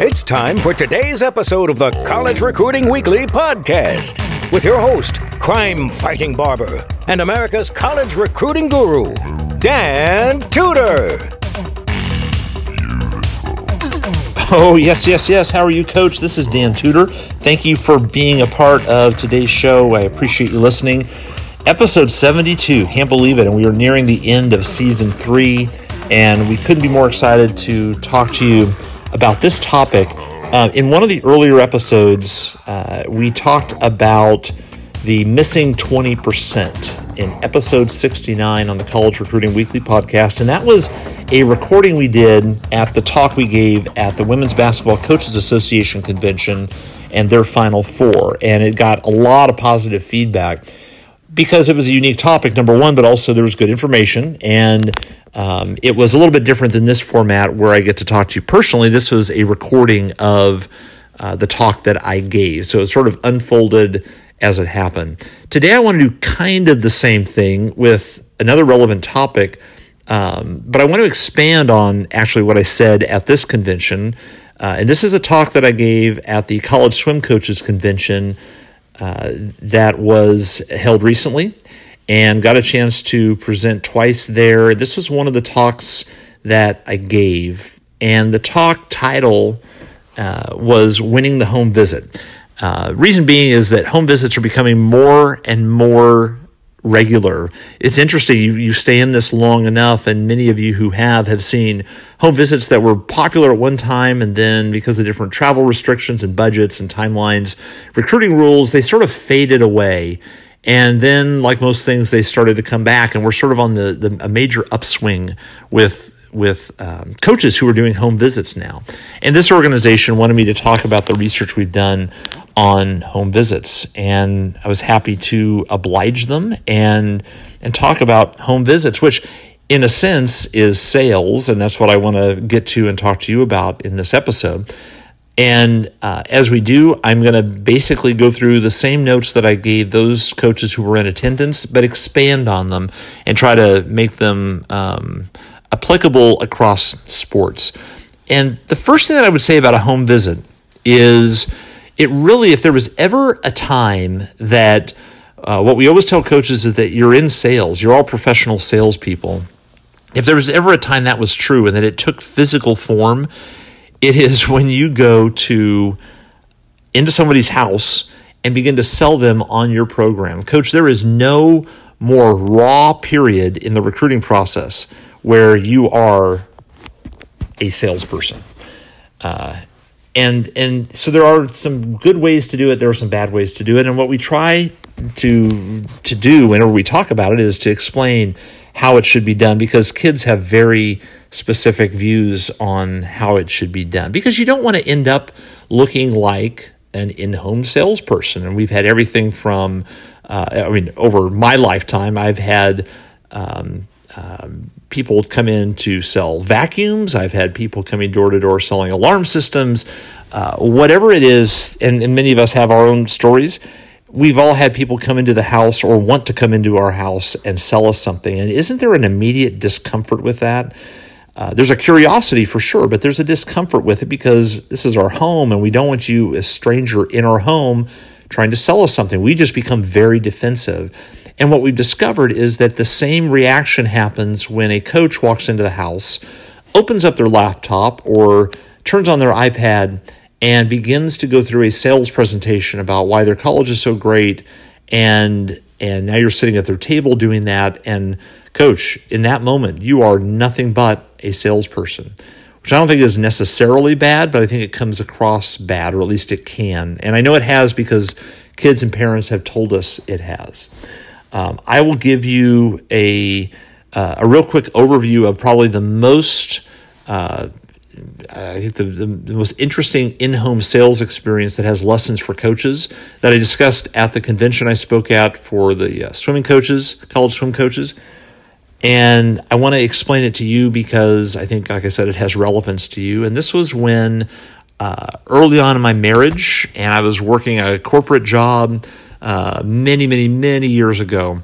It's time for today's episode of the College Recruiting Weekly podcast with your host, crime fighting barber, and America's college recruiting guru, Dan Tudor. Oh, yes, yes, yes. How are you, Coach? This is Dan Tudor. Thank you for being a part of today's show. I appreciate you listening. Episode 72, can't believe it. And we are nearing the end of season three, and we couldn't be more excited to talk to you about this topic. Uh, in one of the earlier episodes, uh, we talked about the missing 20% in episode 69 on the College Recruiting Weekly podcast. And that was a recording we did at the talk we gave at the Women's Basketball Coaches Association convention and their Final Four. And it got a lot of positive feedback because it was a unique topic, number one, but also there was good information. And um, it was a little bit different than this format where I get to talk to you personally. This was a recording of uh, the talk that I gave. So it sort of unfolded as it happened. Today, I want to do kind of the same thing with another relevant topic, um, but I want to expand on actually what I said at this convention. Uh, and this is a talk that I gave at the College Swim Coaches Convention uh, that was held recently and got a chance to present twice there. This was one of the talks that I gave, and the talk title uh, was Winning the Home Visit. Uh, reason being is that home visits are becoming more and more regular. It's interesting, you, you stay in this long enough, and many of you who have have seen home visits that were popular at one time, and then because of different travel restrictions and budgets and timelines, recruiting rules, they sort of faded away. And then, like most things, they started to come back, and we're sort of on the, the a major upswing with with um, coaches who are doing home visits now. And this organization wanted me to talk about the research we've done on home visits, and I was happy to oblige them and and talk about home visits, which in a sense is sales, and that's what I want to get to and talk to you about in this episode. And uh, as we do, I'm going to basically go through the same notes that I gave those coaches who were in attendance, but expand on them and try to make them um, applicable across sports. And the first thing that I would say about a home visit is it really, if there was ever a time that uh, what we always tell coaches is that you're in sales, you're all professional salespeople. If there was ever a time that was true and that it took physical form, it is when you go to into somebody's house and begin to sell them on your program. Coach, there is no more raw period in the recruiting process where you are a salesperson. Uh, and and so there are some good ways to do it. There are some bad ways to do it. And what we try to to do whenever we talk about it is to explain how it should be done because kids have very specific views on how it should be done because you don't want to end up looking like an in-home salesperson and we've had everything from uh, i mean over my lifetime i've had um, um, people come in to sell vacuums. I've had people coming door to door selling alarm systems. Uh, whatever it is, and, and many of us have our own stories. We've all had people come into the house or want to come into our house and sell us something. And isn't there an immediate discomfort with that? Uh, there's a curiosity for sure, but there's a discomfort with it because this is our home and we don't want you, a stranger in our home, trying to sell us something. We just become very defensive. And what we've discovered is that the same reaction happens when a coach walks into the house, opens up their laptop, or turns on their iPad and begins to go through a sales presentation about why their college is so great and and now you're sitting at their table doing that and coach in that moment you are nothing but a salesperson which i don't think is necessarily bad but i think it comes across bad or at least it can. And i know it has because kids and parents have told us it has um, I will give you a uh, a real quick overview of probably the most uh, I think the, the, the, most interesting in-home sales experience that has lessons for coaches that I discussed at the convention I spoke at for the uh, swimming coaches, college swim coaches. And I want to explain it to you because I think, like I said, it has relevance to you. And this was when uh, early on in my marriage, and I was working a corporate job uh, many, many, many years ago.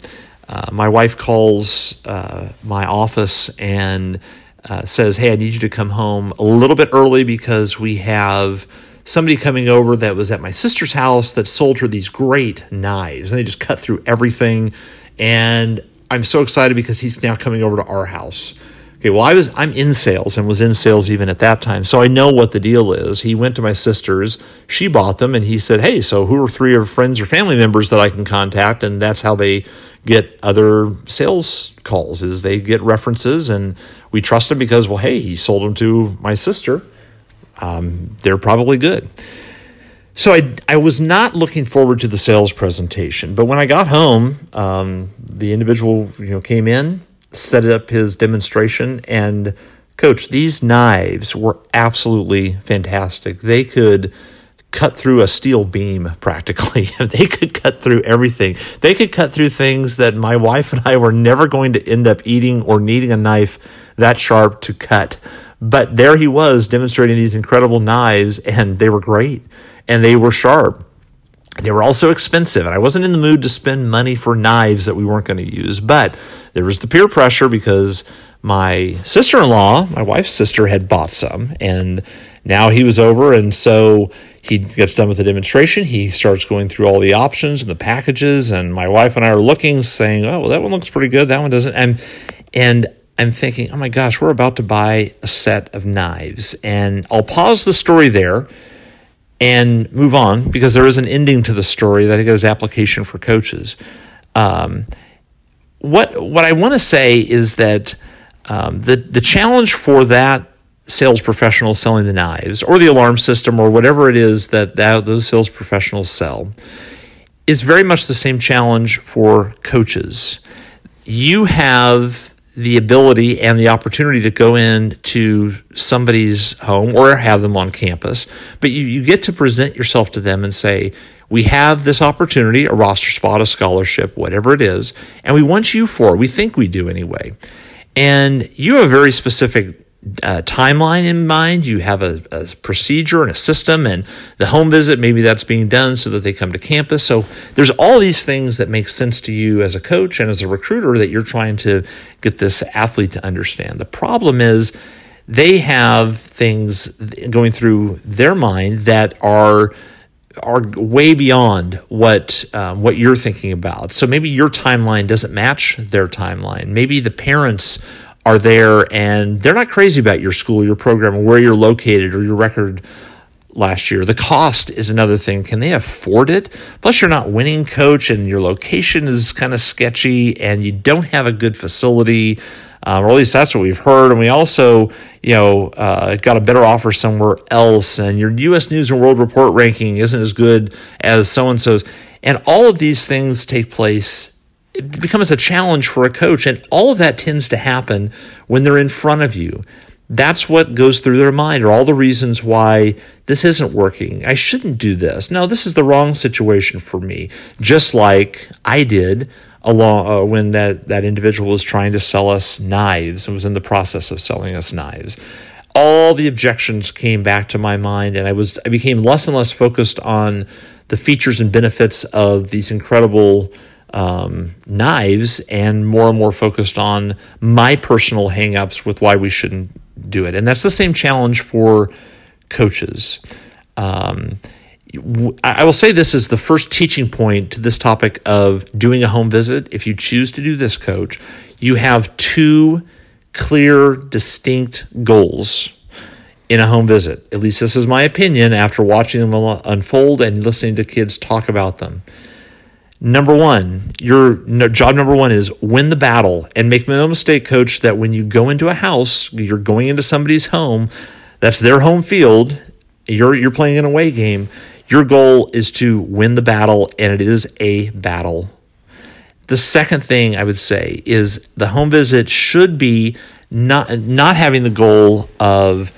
uh, my wife calls uh, my office and uh, says, Hey, I need you to come home a little bit early because we have somebody coming over that was at my sister's house that sold her these great knives. And they just cut through everything. And I'm so excited because he's now coming over to our house. Okay, well, I was I'm in sales and was in sales even at that time, so I know what the deal is. He went to my sister's, she bought them, and he said, "Hey, so who are three of friends or family members that I can contact?" And that's how they get other sales calls. Is they get references, and we trust him because, well, hey, he sold them to my sister. Um, they're probably good. So I, I was not looking forward to the sales presentation, but when I got home, um, the individual you know came in set up his demonstration. And coach, these knives were absolutely fantastic. They could cut through a steel beam practically. they could cut through everything. They could cut through things that my wife and I were never going to end up eating or needing a knife that sharp to cut. But there he was demonstrating these incredible knives, and they were great and they were sharp. They were also expensive, and I wasn't in the mood to spend money for knives that we weren't going to use. But there was the peer pressure because my sister in law, my wife's sister, had bought some, and now he was over, and so he gets done with the demonstration. He starts going through all the options and the packages, and my wife and I are looking, saying, "Oh, well, that one looks pretty good. That one doesn't." And and I'm thinking, "Oh my gosh, we're about to buy a set of knives," and I'll pause the story there and move on because there is an ending to the story that I think application for coaches. Um, what what I want to say is that um, the the challenge for that sales professional selling the knives or the alarm system or whatever it is that, that those sales professionals sell is very much the same challenge for coaches. You have the ability and the opportunity to go in to somebody's home or have them on campus, but you, you get to present yourself to them and say, we have this opportunity, a roster spot, a scholarship, whatever it is, and we want you for it. We think we do anyway. And you have a very specific uh, timeline in mind. You have a, a, procedure and a system, and the home visit, maybe that's being done so that they come to campus. So there's all these things that make sense to you as a coach and as a recruiter that you're trying to get this athlete to understand. The problem is they have things going through their mind that are are way beyond what um, what you're thinking about. So maybe your timeline doesn't match their timeline. Maybe the parents are there and they're not crazy about your school, your program, or where you're located or your record last year. The cost is another thing. Can they afford it? Plus, you're not winning coach and your location is kind of sketchy and you don't have a good facility. Um, or at least that's what we've heard. And we also, you know, uh, got a better offer somewhere else. And your U.S. News and World Report ranking isn't as good as so and so's. And all of these things take place it becomes a challenge for a coach. And all of that tends to happen when they're in front of you. That's what goes through their mind, or all the reasons why this isn't working. I shouldn't do this. No, this is the wrong situation for me. Just like I did along uh, when that that individual was trying to sell us knives and was in the process of selling us knives. All the objections came back to my mind, and I was I became less and less focused on the features and benefits of these incredible um, knives and more and more focused on my personal hangups with why we shouldn't do it. And that's the same challenge for coaches. Um, I will say this is the first teaching point to this topic of doing a home visit. If you choose to do this, coach, you have two clear, distinct goals in a home visit. At least this is my opinion after watching them unfold and listening to kids talk about them. Number one, your job number one is win the battle. And make no mistake, coach, that when you go into a house, you're going into somebody's home, that's their home field, you're, you're playing an away game. Your goal is to win the battle, and it is a battle. The second thing I would say is the home visit should be not, not having the goal of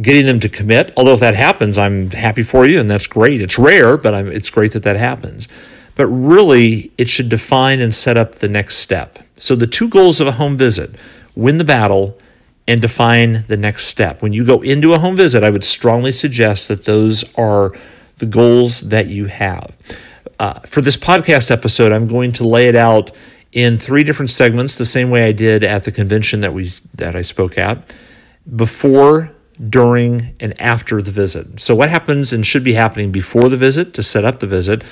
getting them to commit. Although if that happens, I'm happy for you, and that's great. It's rare, but I'm, it's great that that happens but really it should define and set up the next step. So the two goals of a home visit win the battle and define the next step. When you go into a home visit, I would strongly suggest that those are the goals that you have. Uh, for this podcast episode, I'm going to lay it out in three different segments, the same way I did at the convention that we that I spoke at, before, during, and after the visit. So, what happens and should be happening before the visit to set up the visit?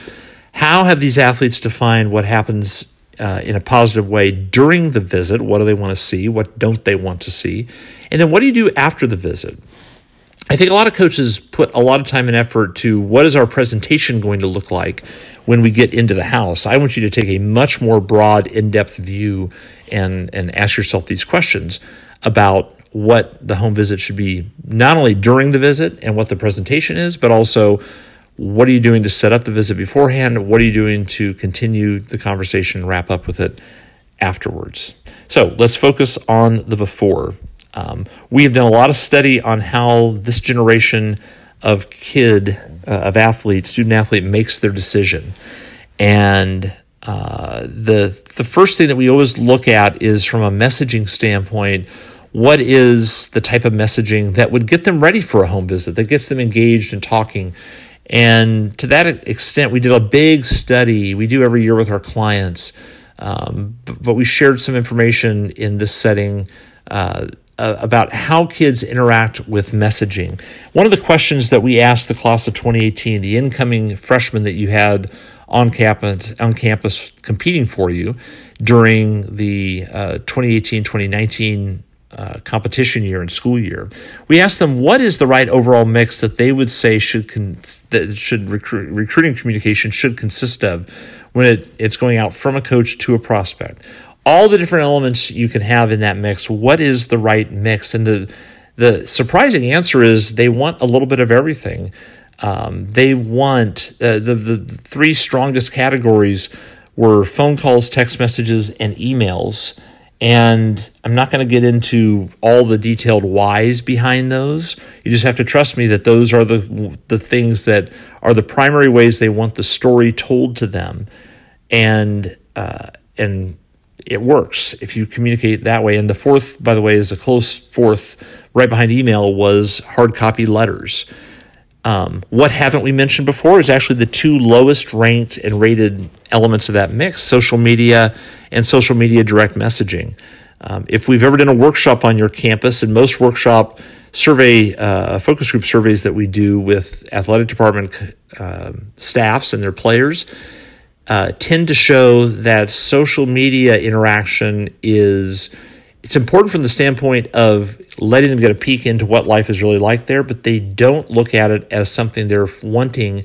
How have these athletes defined what happens uh, in a positive way during the visit? What do they want to see? What don't they want to see? And then, what do you do after the visit? I think a lot of coaches put a lot of time and effort to what is our presentation going to look like when we get into the house. I want you to take a much more broad, in depth view and, and ask yourself these questions about what the home visit should be, not only during the visit and what the presentation is, but also what are you doing to set up the visit beforehand? What are you doing to continue the conversation wrap up with it afterwards? So let's focus on the before. Um, we have done a lot of study on how this generation of kid, uh, of athlete, student athlete makes their decision. And uh, the the first thing that we always look at is from a messaging standpoint what is the type of messaging that would get them ready for a home visit that gets them engaged and talking and to that extent we did a big study we do every year with our clients um, but we shared some information in this setting uh, about how kids interact with messaging. One of the questions that we asked the class of 2018, the incoming freshmen that you had on campus, on campus competing for you during the 2018 uh, 2019 uh, competition year and school year. We asked them what is the right overall mix that they would say should con- that should recruit, recruiting communication should consist of when it, it's going out from a coach to a prospect. All the different elements you can have in that mix. What is the right mix? And the the surprising answer is they want a little bit of everything. Um, they want uh, the the three strongest categories were phone calls, text messages, and emails. And I'm not going to get into all the detailed whys behind those. You just have to trust me that those are the the things that are the primary ways they want the story told to them, and uh, and it works if you communicate that way. And the fourth, by the way, is a close fourth, right behind email was hard copy letters. Um, what haven't we mentioned before is actually the two lowest ranked and rated elements of that mix social media and social media direct messaging. Um, if we've ever done a workshop on your campus, and most workshop survey uh, focus group surveys that we do with athletic department uh, staffs and their players uh, tend to show that social media interaction is it's important from the standpoint of letting them get a peek into what life is really like there, but they don't look at it as something they're wanting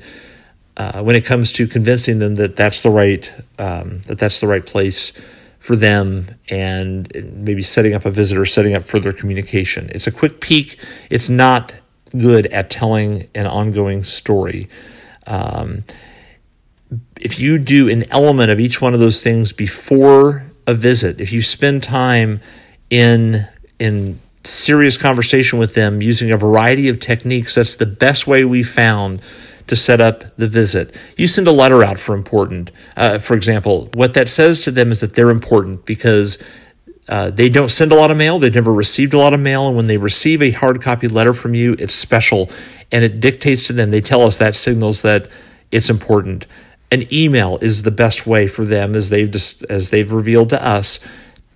uh, when it comes to convincing them that that's the right um, that that's the right place for them and maybe setting up a visit or setting up further communication. It's a quick peek. It's not good at telling an ongoing story. Um, if you do an element of each one of those things before a visit, if you spend time in in serious conversation with them using a variety of techniques. That's the best way we found to set up the visit. You send a letter out for important, uh, for example. What that says to them is that they're important because uh, they don't send a lot of mail. They've never received a lot of mail. And when they receive a hard copy letter from you, it's special and it dictates to them. They tell us that signals that it's important. An email is the best way for them, as they've just, as they've revealed to us,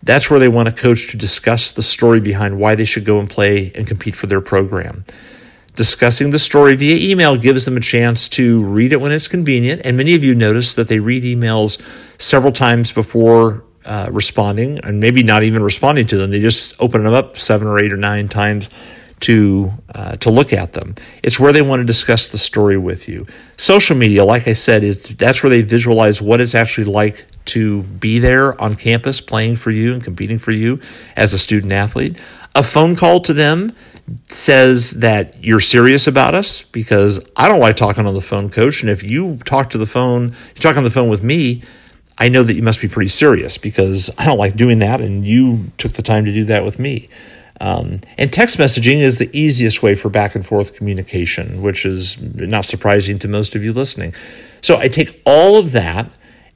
that's where they want a coach to discuss the story behind why they should go and play and compete for their program. Discussing the story via email gives them a chance to read it when it's convenient. And many of you notice that they read emails several times before uh, responding, and maybe not even responding to them. They just open them up seven or eight or nine times to uh, to look at them. It's where they want to discuss the story with you. Social media, like I said, is that's where they visualize what it's actually like to be there on campus playing for you and competing for you as a student athlete. A phone call to them says that you're serious about us because I don't like talking on the phone, coach. And if you talk to the phone, you talk on the phone with me, I know that you must be pretty serious because I don't like doing that. And you took the time to do that with me. Um, and text messaging is the easiest way for back and forth communication, which is not surprising to most of you listening. So I take all of that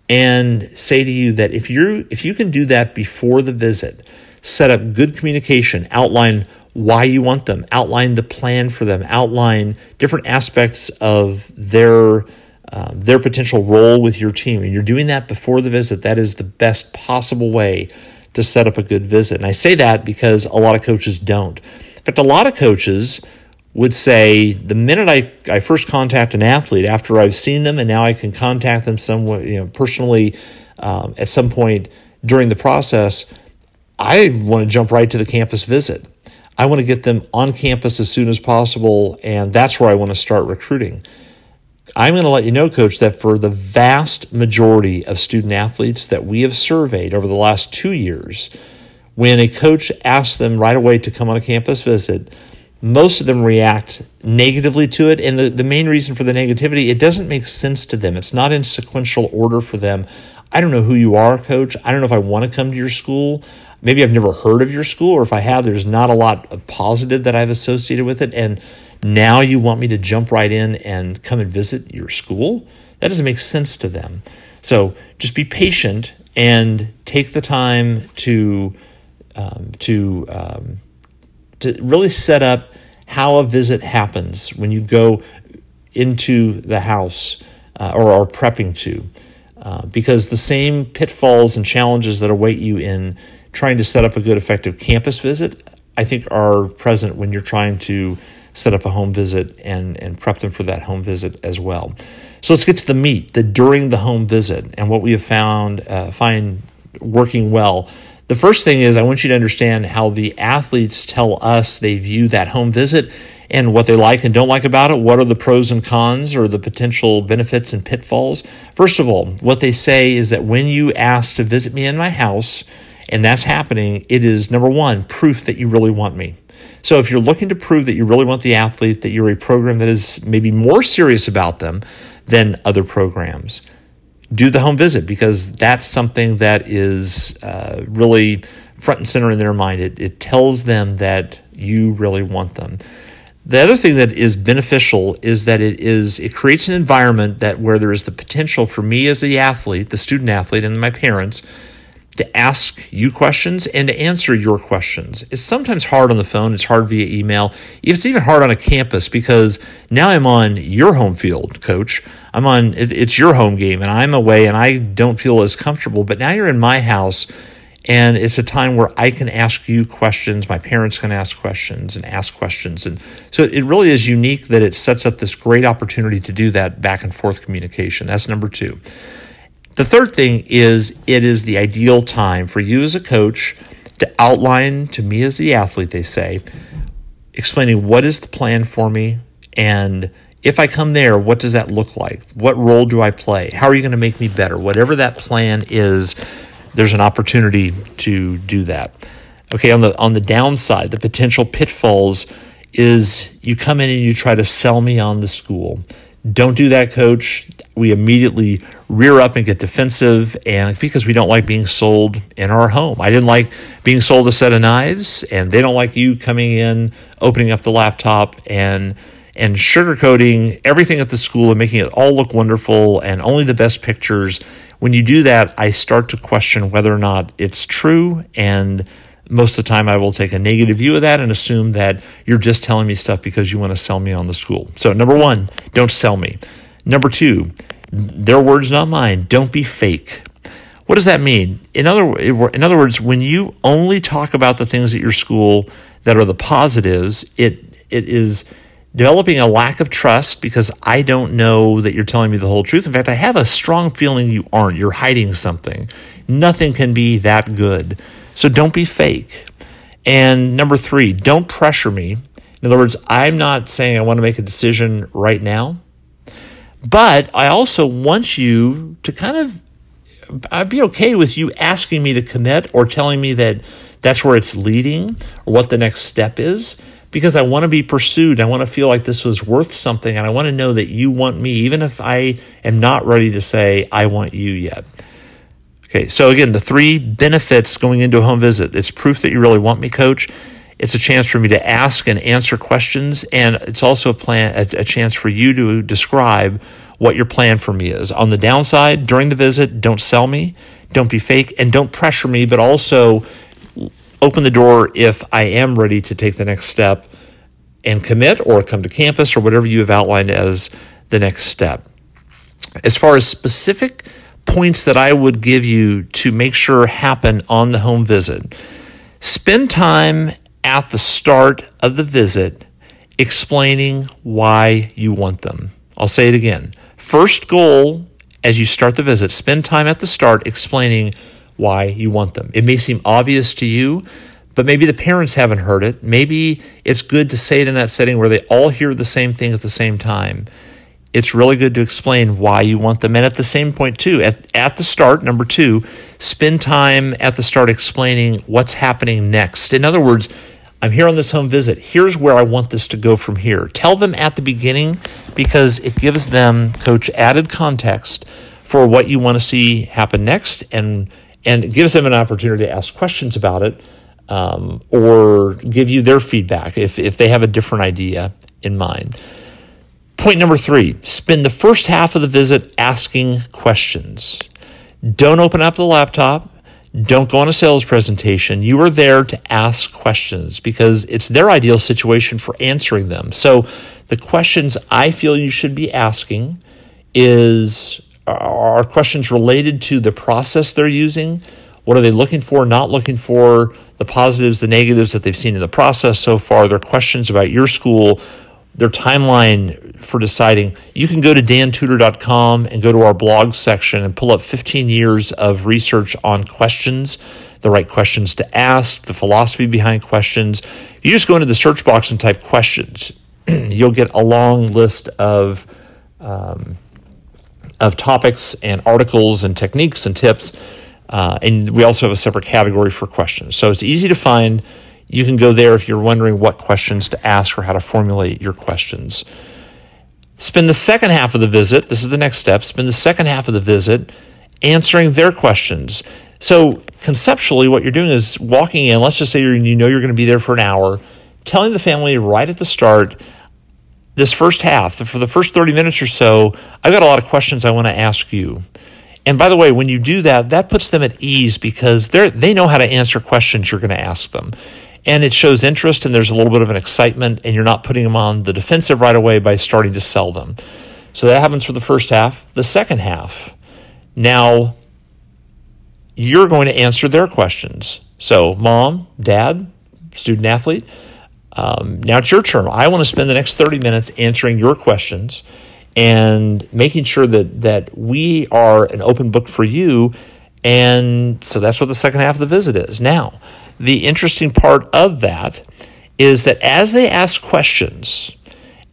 and say to you that if you if you can do that before the visit, set up good communication, outline why you want them, outline the plan for them, outline different aspects of their um, their potential role with your team, and you're doing that before the visit, that is the best possible way to set up a good visit. And I say that because a lot of coaches don't. In fact, a lot of coaches would say the minute I, I first contact an athlete after I've seen them and now I can contact them somewhat you know personally um, at some point during the process, I want to jump right to the campus visit. I want to get them on campus as soon as possible, and that's where I want to start recruiting. I'm going to let you know, coach, that for the vast majority of student athletes that we have surveyed over the last two years, when a coach asks them right away to come on a campus visit, most of them react negatively to it. And the, the main reason for the negativity, it doesn't make sense to them. It's not in sequential order for them. I don't know who you are, coach. I don't know if I want to come to your school. Maybe I've never heard of your school, or if I have, there's not a lot of positive that I've associated with it. And now you want me to jump right in and come and visit your school? That doesn't make sense to them. So just be patient and take the time to um, to um, to really set up how a visit happens when you go into the house uh, or are prepping to. Uh, because the same pitfalls and challenges that await you in trying to set up a good, effective campus visit, I think, are present when you're trying to set up a home visit and, and prep them for that home visit as well. So let's get to the meat, the during the home visit, and what we have found uh, find working well. The first thing is I want you to understand how the athletes tell us they view that home visit and what they like and don't like about it. What are the pros and cons or the potential benefits and pitfalls? First of all, what they say is that when you ask to visit me in my house, and that's happening, it is number one, proof that you really want me. So if you're looking to prove that you really want the athlete, that you're a program that is maybe more serious about them than other programs, do the home visit because that's something that is uh, really front and center in their mind. It, it tells them that you really want them. The other thing that is beneficial is that it is it creates an environment that where there is the potential for me as the athlete, the student athlete, and my parents to ask you questions and to answer your questions. It's sometimes hard on the phone, it's hard via email. It's even hard on a campus because now I'm on your home field, coach. I'm on it's your home game and I'm away and I don't feel as comfortable, but now you're in my house and it's a time where I can ask you questions, my parents can ask questions and ask questions. And so it really is unique that it sets up this great opportunity to do that back and forth communication. That's number 2. The third thing is it is the ideal time for you as a coach to outline to me as the athlete, they say, explaining what is the plan for me and if I come there, what does that look like? What role do I play? How are you going to make me better? Whatever that plan is, there's an opportunity to do that. Okay, on the on the downside, the potential pitfalls is you come in and you try to sell me on the school. Don't do that, coach. We immediately rear up and get defensive and because we don't like being sold in our home. I didn't like being sold a set of knives and they don't like you coming in opening up the laptop and and sugarcoating everything at the school and making it all look wonderful and only the best pictures. When you do that i start to question whether or not it's true and most of the time i will take a negative view of that and assume that you're just telling me stuff because you want to sell me on the school so number one don't sell me Number two, their words, not mine. Don't be fake. What does that mean? In other, in other words, when you only talk about the things at your school that are the positives, it it is developing a lack of trust because I don't know that you're telling me the whole truth. In fact, I have a strong feeling you aren't. You're hiding something. Nothing can be that good. So don't be fake. And number three, don't pressure me. In other words, I'm not saying I want to make a decision right now. But I also want you to kind of, I'd be okay with you asking me to commit or telling me that that's where it's leading or what the next step is because I want to be pursued. I want to feel like this was worth something and I want to know that you want me, even if I am not ready to say, I want you yet. Okay, so again, the three benefits going into a home visit it's proof that you really want me, coach. It's a chance for me to ask and answer questions, and it's also a plan a, a chance for you to describe what your plan for me is. On the downside, during the visit, don't sell me, don't be fake, and don't pressure me, but also open the door if I am ready to take the next step and commit or come to campus or whatever you have outlined as the next step. As far as specific points that I would give you to make sure happen on the home visit, spend time at the start of the visit explaining why you want them. I'll say it again. First goal as you start the visit, spend time at the start explaining why you want them. It may seem obvious to you, but maybe the parents haven't heard it. Maybe it's good to say it in that setting where they all hear the same thing at the same time. It's really good to explain why you want them. And at the same point, too, at, at the start, number two, spend time at the start explaining what's happening next. In other words, I'm here on this home visit. Here's where I want this to go from here. Tell them at the beginning because it gives them, coach, added context for what you want to see happen next and and it gives them an opportunity to ask questions about it um, or give you their feedback if, if they have a different idea in mind. Point number three spend the first half of the visit asking questions. Don't open up the laptop. Don't go on a sales presentation. You are there to ask questions because it's their ideal situation for answering them. So, the questions I feel you should be asking is are questions related to the process they're using. What are they looking for, not looking for, the positives, the negatives that they've seen in the process so far. Their questions about your school, their timeline for deciding. You can go to dantudor.com and go to our blog section and pull up 15 years of research on questions, the right questions to ask, the philosophy behind questions. You just go into the search box and type questions. You'll get a long list of um, of topics and articles and techniques and tips. Uh, and we also have a separate category for questions. So it's easy to find. You can go there if you're wondering what questions to ask or how to formulate your questions. Spend the second half of the visit, this is the next step, spend the second half of the visit answering their questions. So conceptually, what you're doing is walking in, let's just say you know you're going to be there for an hour, telling the family right at the start, this first half, for the first 30 minutes or so, I've got a lot of questions I want to ask you. And by the way, when you do that, that puts them at ease because they they know how to answer questions you're going to ask them. And it shows interest and there's a little bit of an excitement, and you're not putting them on the defensive right away by starting to sell them. So that happens for the first half. The second half, now you're going to answer their questions. So, mom, dad, student athlete, um, now it's your turn. I want to spend the next 30 minutes answering your questions and making sure that that we are an open book for you. And so that's what the second half of the visit is. Now, the interesting part of that is that as they ask questions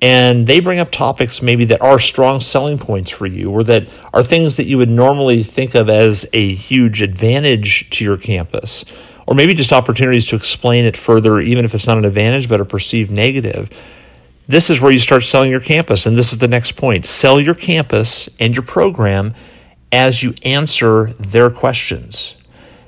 and they bring up topics maybe that are strong selling points for you or that are things that you would normally think of as a huge advantage to your campus or maybe just opportunities to explain it further, even if it's not an advantage but a perceived negative. This is where you start selling your campus. And this is the next point sell your campus and your program as you answer their questions.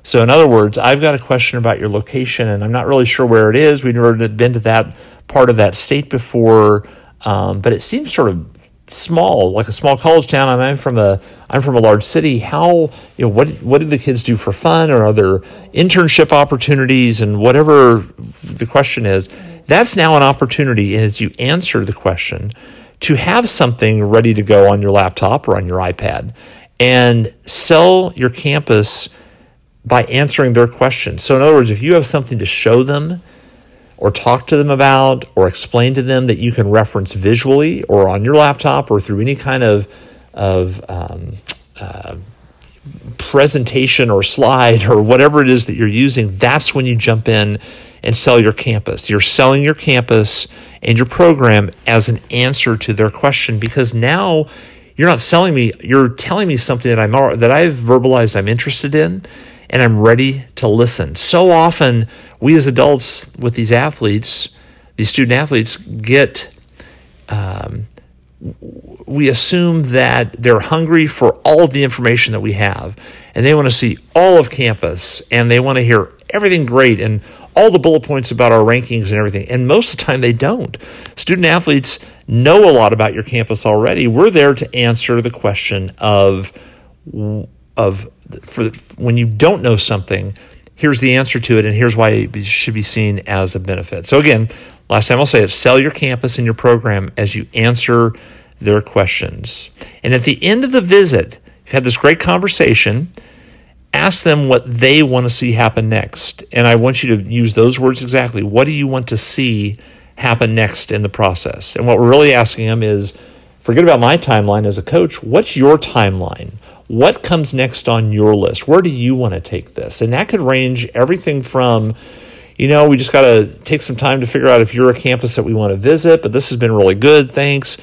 So, in other words, I've got a question about your location and I'm not really sure where it is. We've never been to that part of that state before, um, but it seems sort of small, like a small college town. I'm from a I'm from a large city. How you know what what do the kids do for fun, or are there internship opportunities, and whatever the question is, that's now an opportunity as you answer the question to have something ready to go on your laptop or on your iPad, and sell your campus by answering their questions. So in other words, if you have something to show them or talk to them about or explain to them that you can reference visually or on your laptop or through any kind of, of um, uh, presentation or slide or whatever it is that you're using, that's when you jump in and sell your campus. You're selling your campus and your program as an answer to their question because now you're not selling me, you're telling me something that I'm that I've verbalized I'm interested in and I'm ready to listen. So often, we as adults with these athletes, these student athletes, get um, we assume that they're hungry for all of the information that we have, and they want to see all of campus, and they want to hear everything great and all the bullet points about our rankings and everything. And most of the time, they don't. Student athletes know a lot about your campus already. We're there to answer the question of of for when you don't know something, here's the answer to it, and here's why it should be seen as a benefit. So again, last time I'll say it: sell your campus and your program as you answer their questions. And at the end of the visit, you've had this great conversation. Ask them what they want to see happen next. And I want you to use those words exactly. What do you want to see happen next in the process? And what we're really asking them is forget about my timeline as a coach. What's your timeline? What comes next on your list? Where do you want to take this? And that could range everything from you know, we just got to take some time to figure out if you're a campus that we want to visit, but this has been really good. Thanks.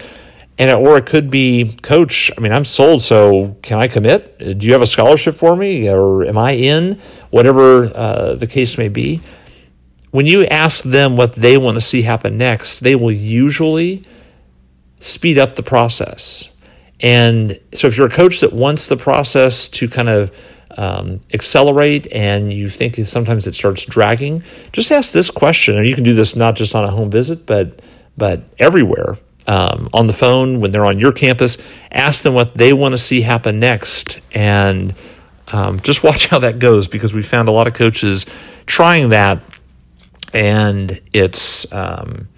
And or it could be, coach, I mean, I'm sold, so can I commit? Do you have a scholarship for me or am I in? Whatever uh, the case may be. When you ask them what they want to see happen next, they will usually speed up the process. And so if you're a coach that wants the process to kind of um, accelerate and you think sometimes it starts dragging, just ask this question. And you can do this not just on a home visit, but but everywhere. Um, on the phone when they're on your campus, ask them what they want to see happen next, and um, just watch how that goes because we found a lot of coaches trying that, and it's um,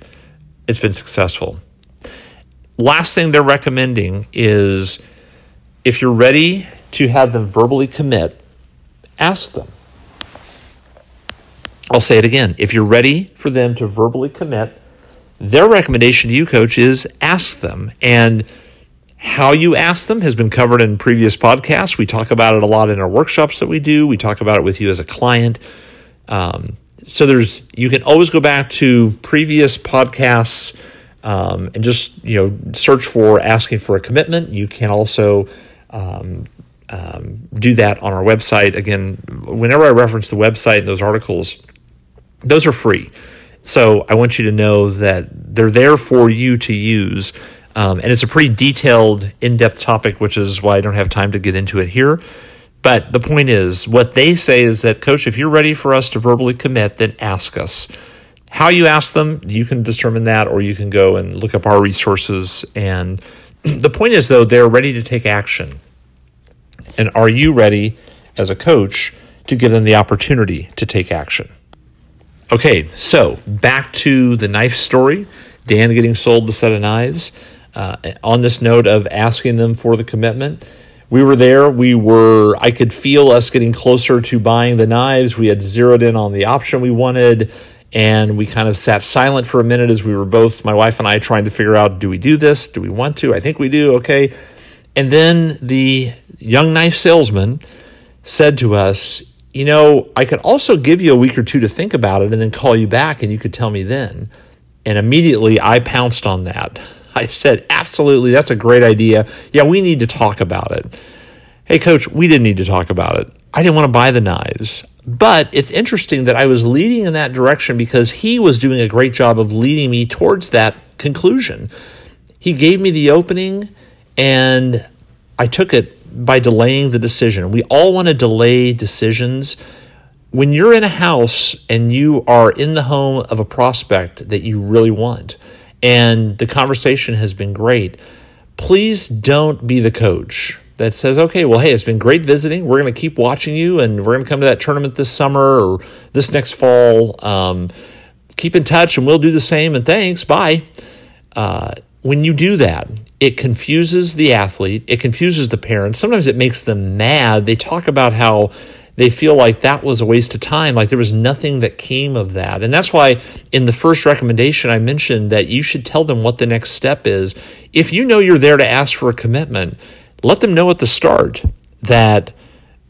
it's been successful. Last thing they're recommending is if you're ready to have them verbally commit, ask them. I'll say it again. If you're ready for them to verbally commit, their recommendation to you, coach, is ask them. And how you ask them has been covered in previous podcasts. We talk about it a lot in our workshops that we do. We talk about it with you as a client. Um, so there's you can always go back to previous podcasts um, and just you know search for asking for a commitment. You can also um, um, do that on our website. Again, whenever I reference the website and those articles, those are free. So I want you to know that they're there for you to use. Um, and it's a pretty detailed, in depth topic, which is why I don't have time to get into it here. But the point is, what they say is that, Coach, if you're ready for us to verbally commit, then ask us. How you ask them, you can determine that, or you can go and look up our resources. And the point is, though, they're ready to take action. And are you ready as a coach to give them the opportunity to take action? Okay, so back to the knife story. Dan getting sold the set of knives. Uh, on this note of asking them for the commitment, we were there. We were, I could feel us getting closer to buying the knives. We had zeroed in on the option we wanted, and we kind of sat silent for a minute as we were both, my wife and I, trying to figure out do we do this? Do we want to? I think we do. Okay. And then the young knife salesman said to us, You know, I could also give you a week or two to think about it and then call you back and you could tell me then. And immediately I pounced on that. I said, Absolutely, that's a great idea. Yeah, we need to talk about it. Hey, coach, we didn't need to talk about it. I didn't want to buy the knives. But it's interesting that I was leading in that direction because he was doing a great job of leading me towards that conclusion. He gave me the opening and I took it by delaying the decision. We all want to delay decisions. When you're in a house and you are in the home of a prospect that you really want, and the conversation has been great, please don't be the coach that says, okay, well, hey, it's been great visiting. We're going to keep watching you, and we're going to come to that tournament this summer or this next fall. Um, keep in touch, and we'll do the same. And thanks. Bye. Uh, when you do that, it confuses the athlete, it confuses the parents. Sometimes it makes them mad. They talk about how they feel like that was a waste of time, like there was nothing that came of that. And that's why in the first recommendation, I mentioned that you should tell them what the next step is. If you know you're there to ask for a commitment, let them know at the start that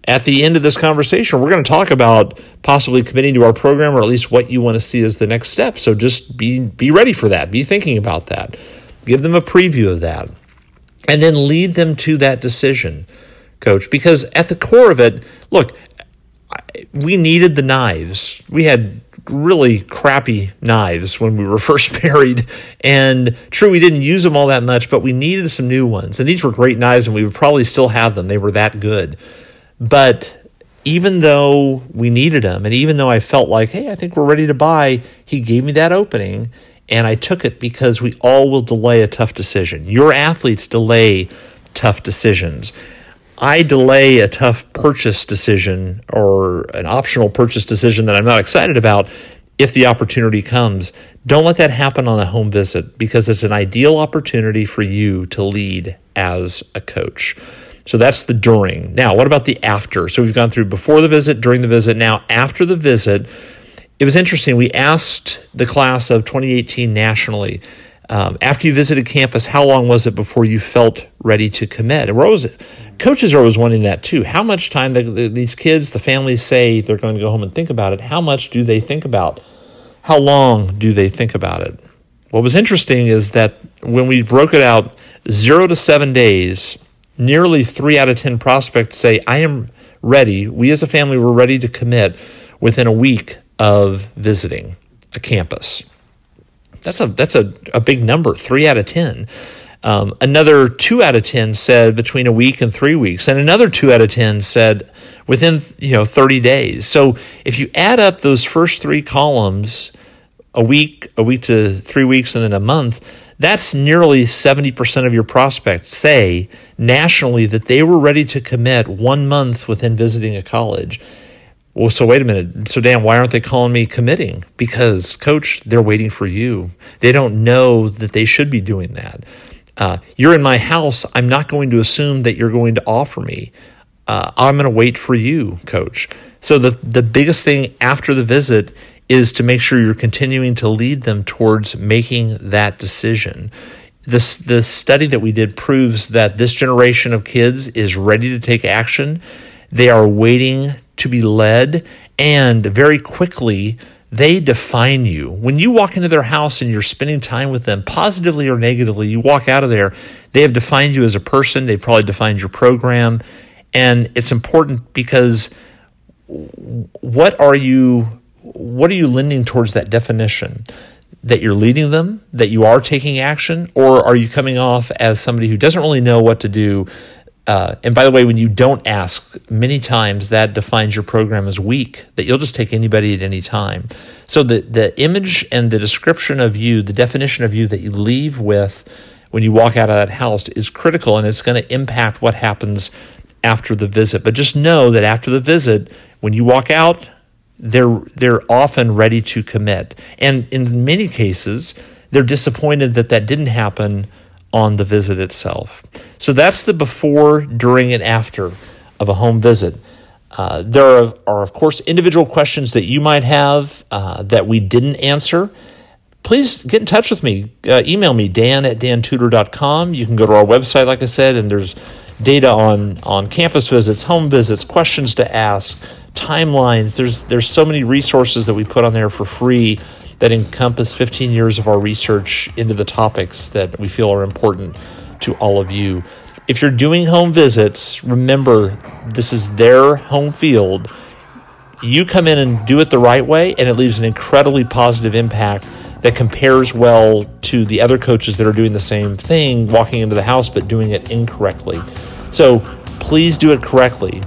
at the end of this conversation, we're going to talk about possibly committing to our program or at least what you want to see as the next step. So just be be ready for that. Be thinking about that. Give them a preview of that. And then lead them to that decision, coach. Because at the core of it, look, we needed the knives. We had really crappy knives when we were first married. And true, we didn't use them all that much, but we needed some new ones. And these were great knives, and we would probably still have them. They were that good. But even though we needed them, and even though I felt like, hey, I think we're ready to buy, he gave me that opening. And I took it because we all will delay a tough decision. Your athletes delay tough decisions. I delay a tough purchase decision or an optional purchase decision that I'm not excited about if the opportunity comes Don't let that happen on a home visit because it's an ideal opportunity for you to lead as a coach. So that's the during. Now, what about the after? So we've gone through before the visit, during the visit. Now, after the visit, it was interesting. We asked the class of 2018 nationally, um, after you visited campus, how long was it before you felt ready to commit? And we're always, coaches are always wanting that too. How much time the, the, these kids, the families say they're going to go home and think about it? How much do they think about? How long do they think about it? What was interesting is that when we broke it out, zero to seven days, nearly three out of 10 prospects say, I am ready. We as a family were ready to commit within a week of visiting a campus. That's a that's a, a big number, three out of ten. Um, another two out of ten said between a week and three weeks, and another two out of ten said within you know 30 days. So if you add up those first three columns, a week, a week to three weeks, and then a month, that's nearly 70% of your prospects say nationally that they were ready to commit one month within visiting a college. Well, so wait a minute. So, Dan, why aren't they calling me committing? Because, coach, they're waiting for you. They don't know that they should be doing that. Uh, you're in my house. I'm not going to assume that you're going to offer me. Uh, I'm going to wait for you, coach. So, the, the biggest thing after the visit is to make sure you're continuing to lead them towards making that decision. This, the study that we did proves that this generation of kids is ready to take action. They are waiting to be led, and very quickly, they define you. When you walk into their house and you're spending time with them, positively or negatively, you walk out of there, they have defined you as a person, they've probably defined your program, and it's important because what are you what are you lending towards that definition? That you're leading them, that you are taking action, or are you coming off as somebody who doesn't really know what to do, uh, and by the way, when you don't ask, many times that defines your program as weak, that you'll just take anybody at any time. So the, the image and the description of you, the definition of you that you leave with when you walk out of that house is critical and it's going to impact what happens after the visit. But just know that after the visit, when you walk out, they're they're often ready to commit. And in many cases, they're disappointed that that didn't happen on the visit itself. So that's the before, during, and after of a home visit. Uh, there are, are, of course, individual questions that you might have uh, that we didn't answer. Please get in touch with me. Uh, email me, dan at dantudor.com. You can go to our website, like I said, and there's data on, on campus visits, home visits, questions to ask, timelines. There's, there's so many resources that we put on there for free that encompass 15 years of our research into the topics that we feel are important to all of you. If you're doing home visits, remember this is their home field. You come in and do it the right way, and it leaves an incredibly positive impact that compares well to the other coaches that are doing the same thing, walking into the house, but doing it incorrectly. So please do it correctly.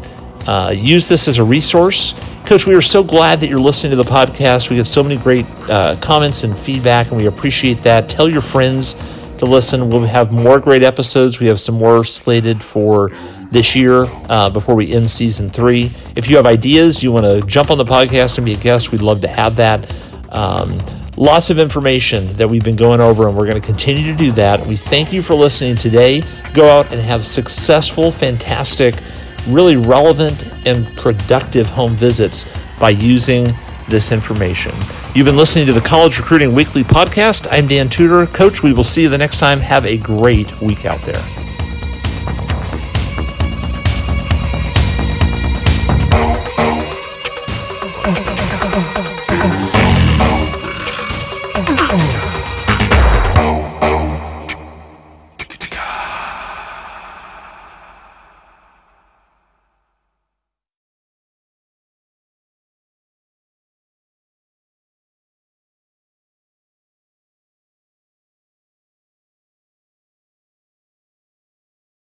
Uh, use this as a resource Coach, we are so glad that you're listening to the podcast. We have so many great uh, comments and feedback, and we appreciate that. Tell your friends to listen. We'll have more great episodes. We have some more slated for this year uh, before we end season three. If you have ideas, you want to jump on the podcast and be a guest, we'd love to have that. Um, lots of information that we've been going over, and we're going to continue to do that. We thank you for listening today. Go out and have successful, fantastic really relevant and productive home visits by using this information. You've been listening to the College Recruiting Weekly podcast. I'm Dan Tudor. Coach, we will see you the next time. Have a great week out there.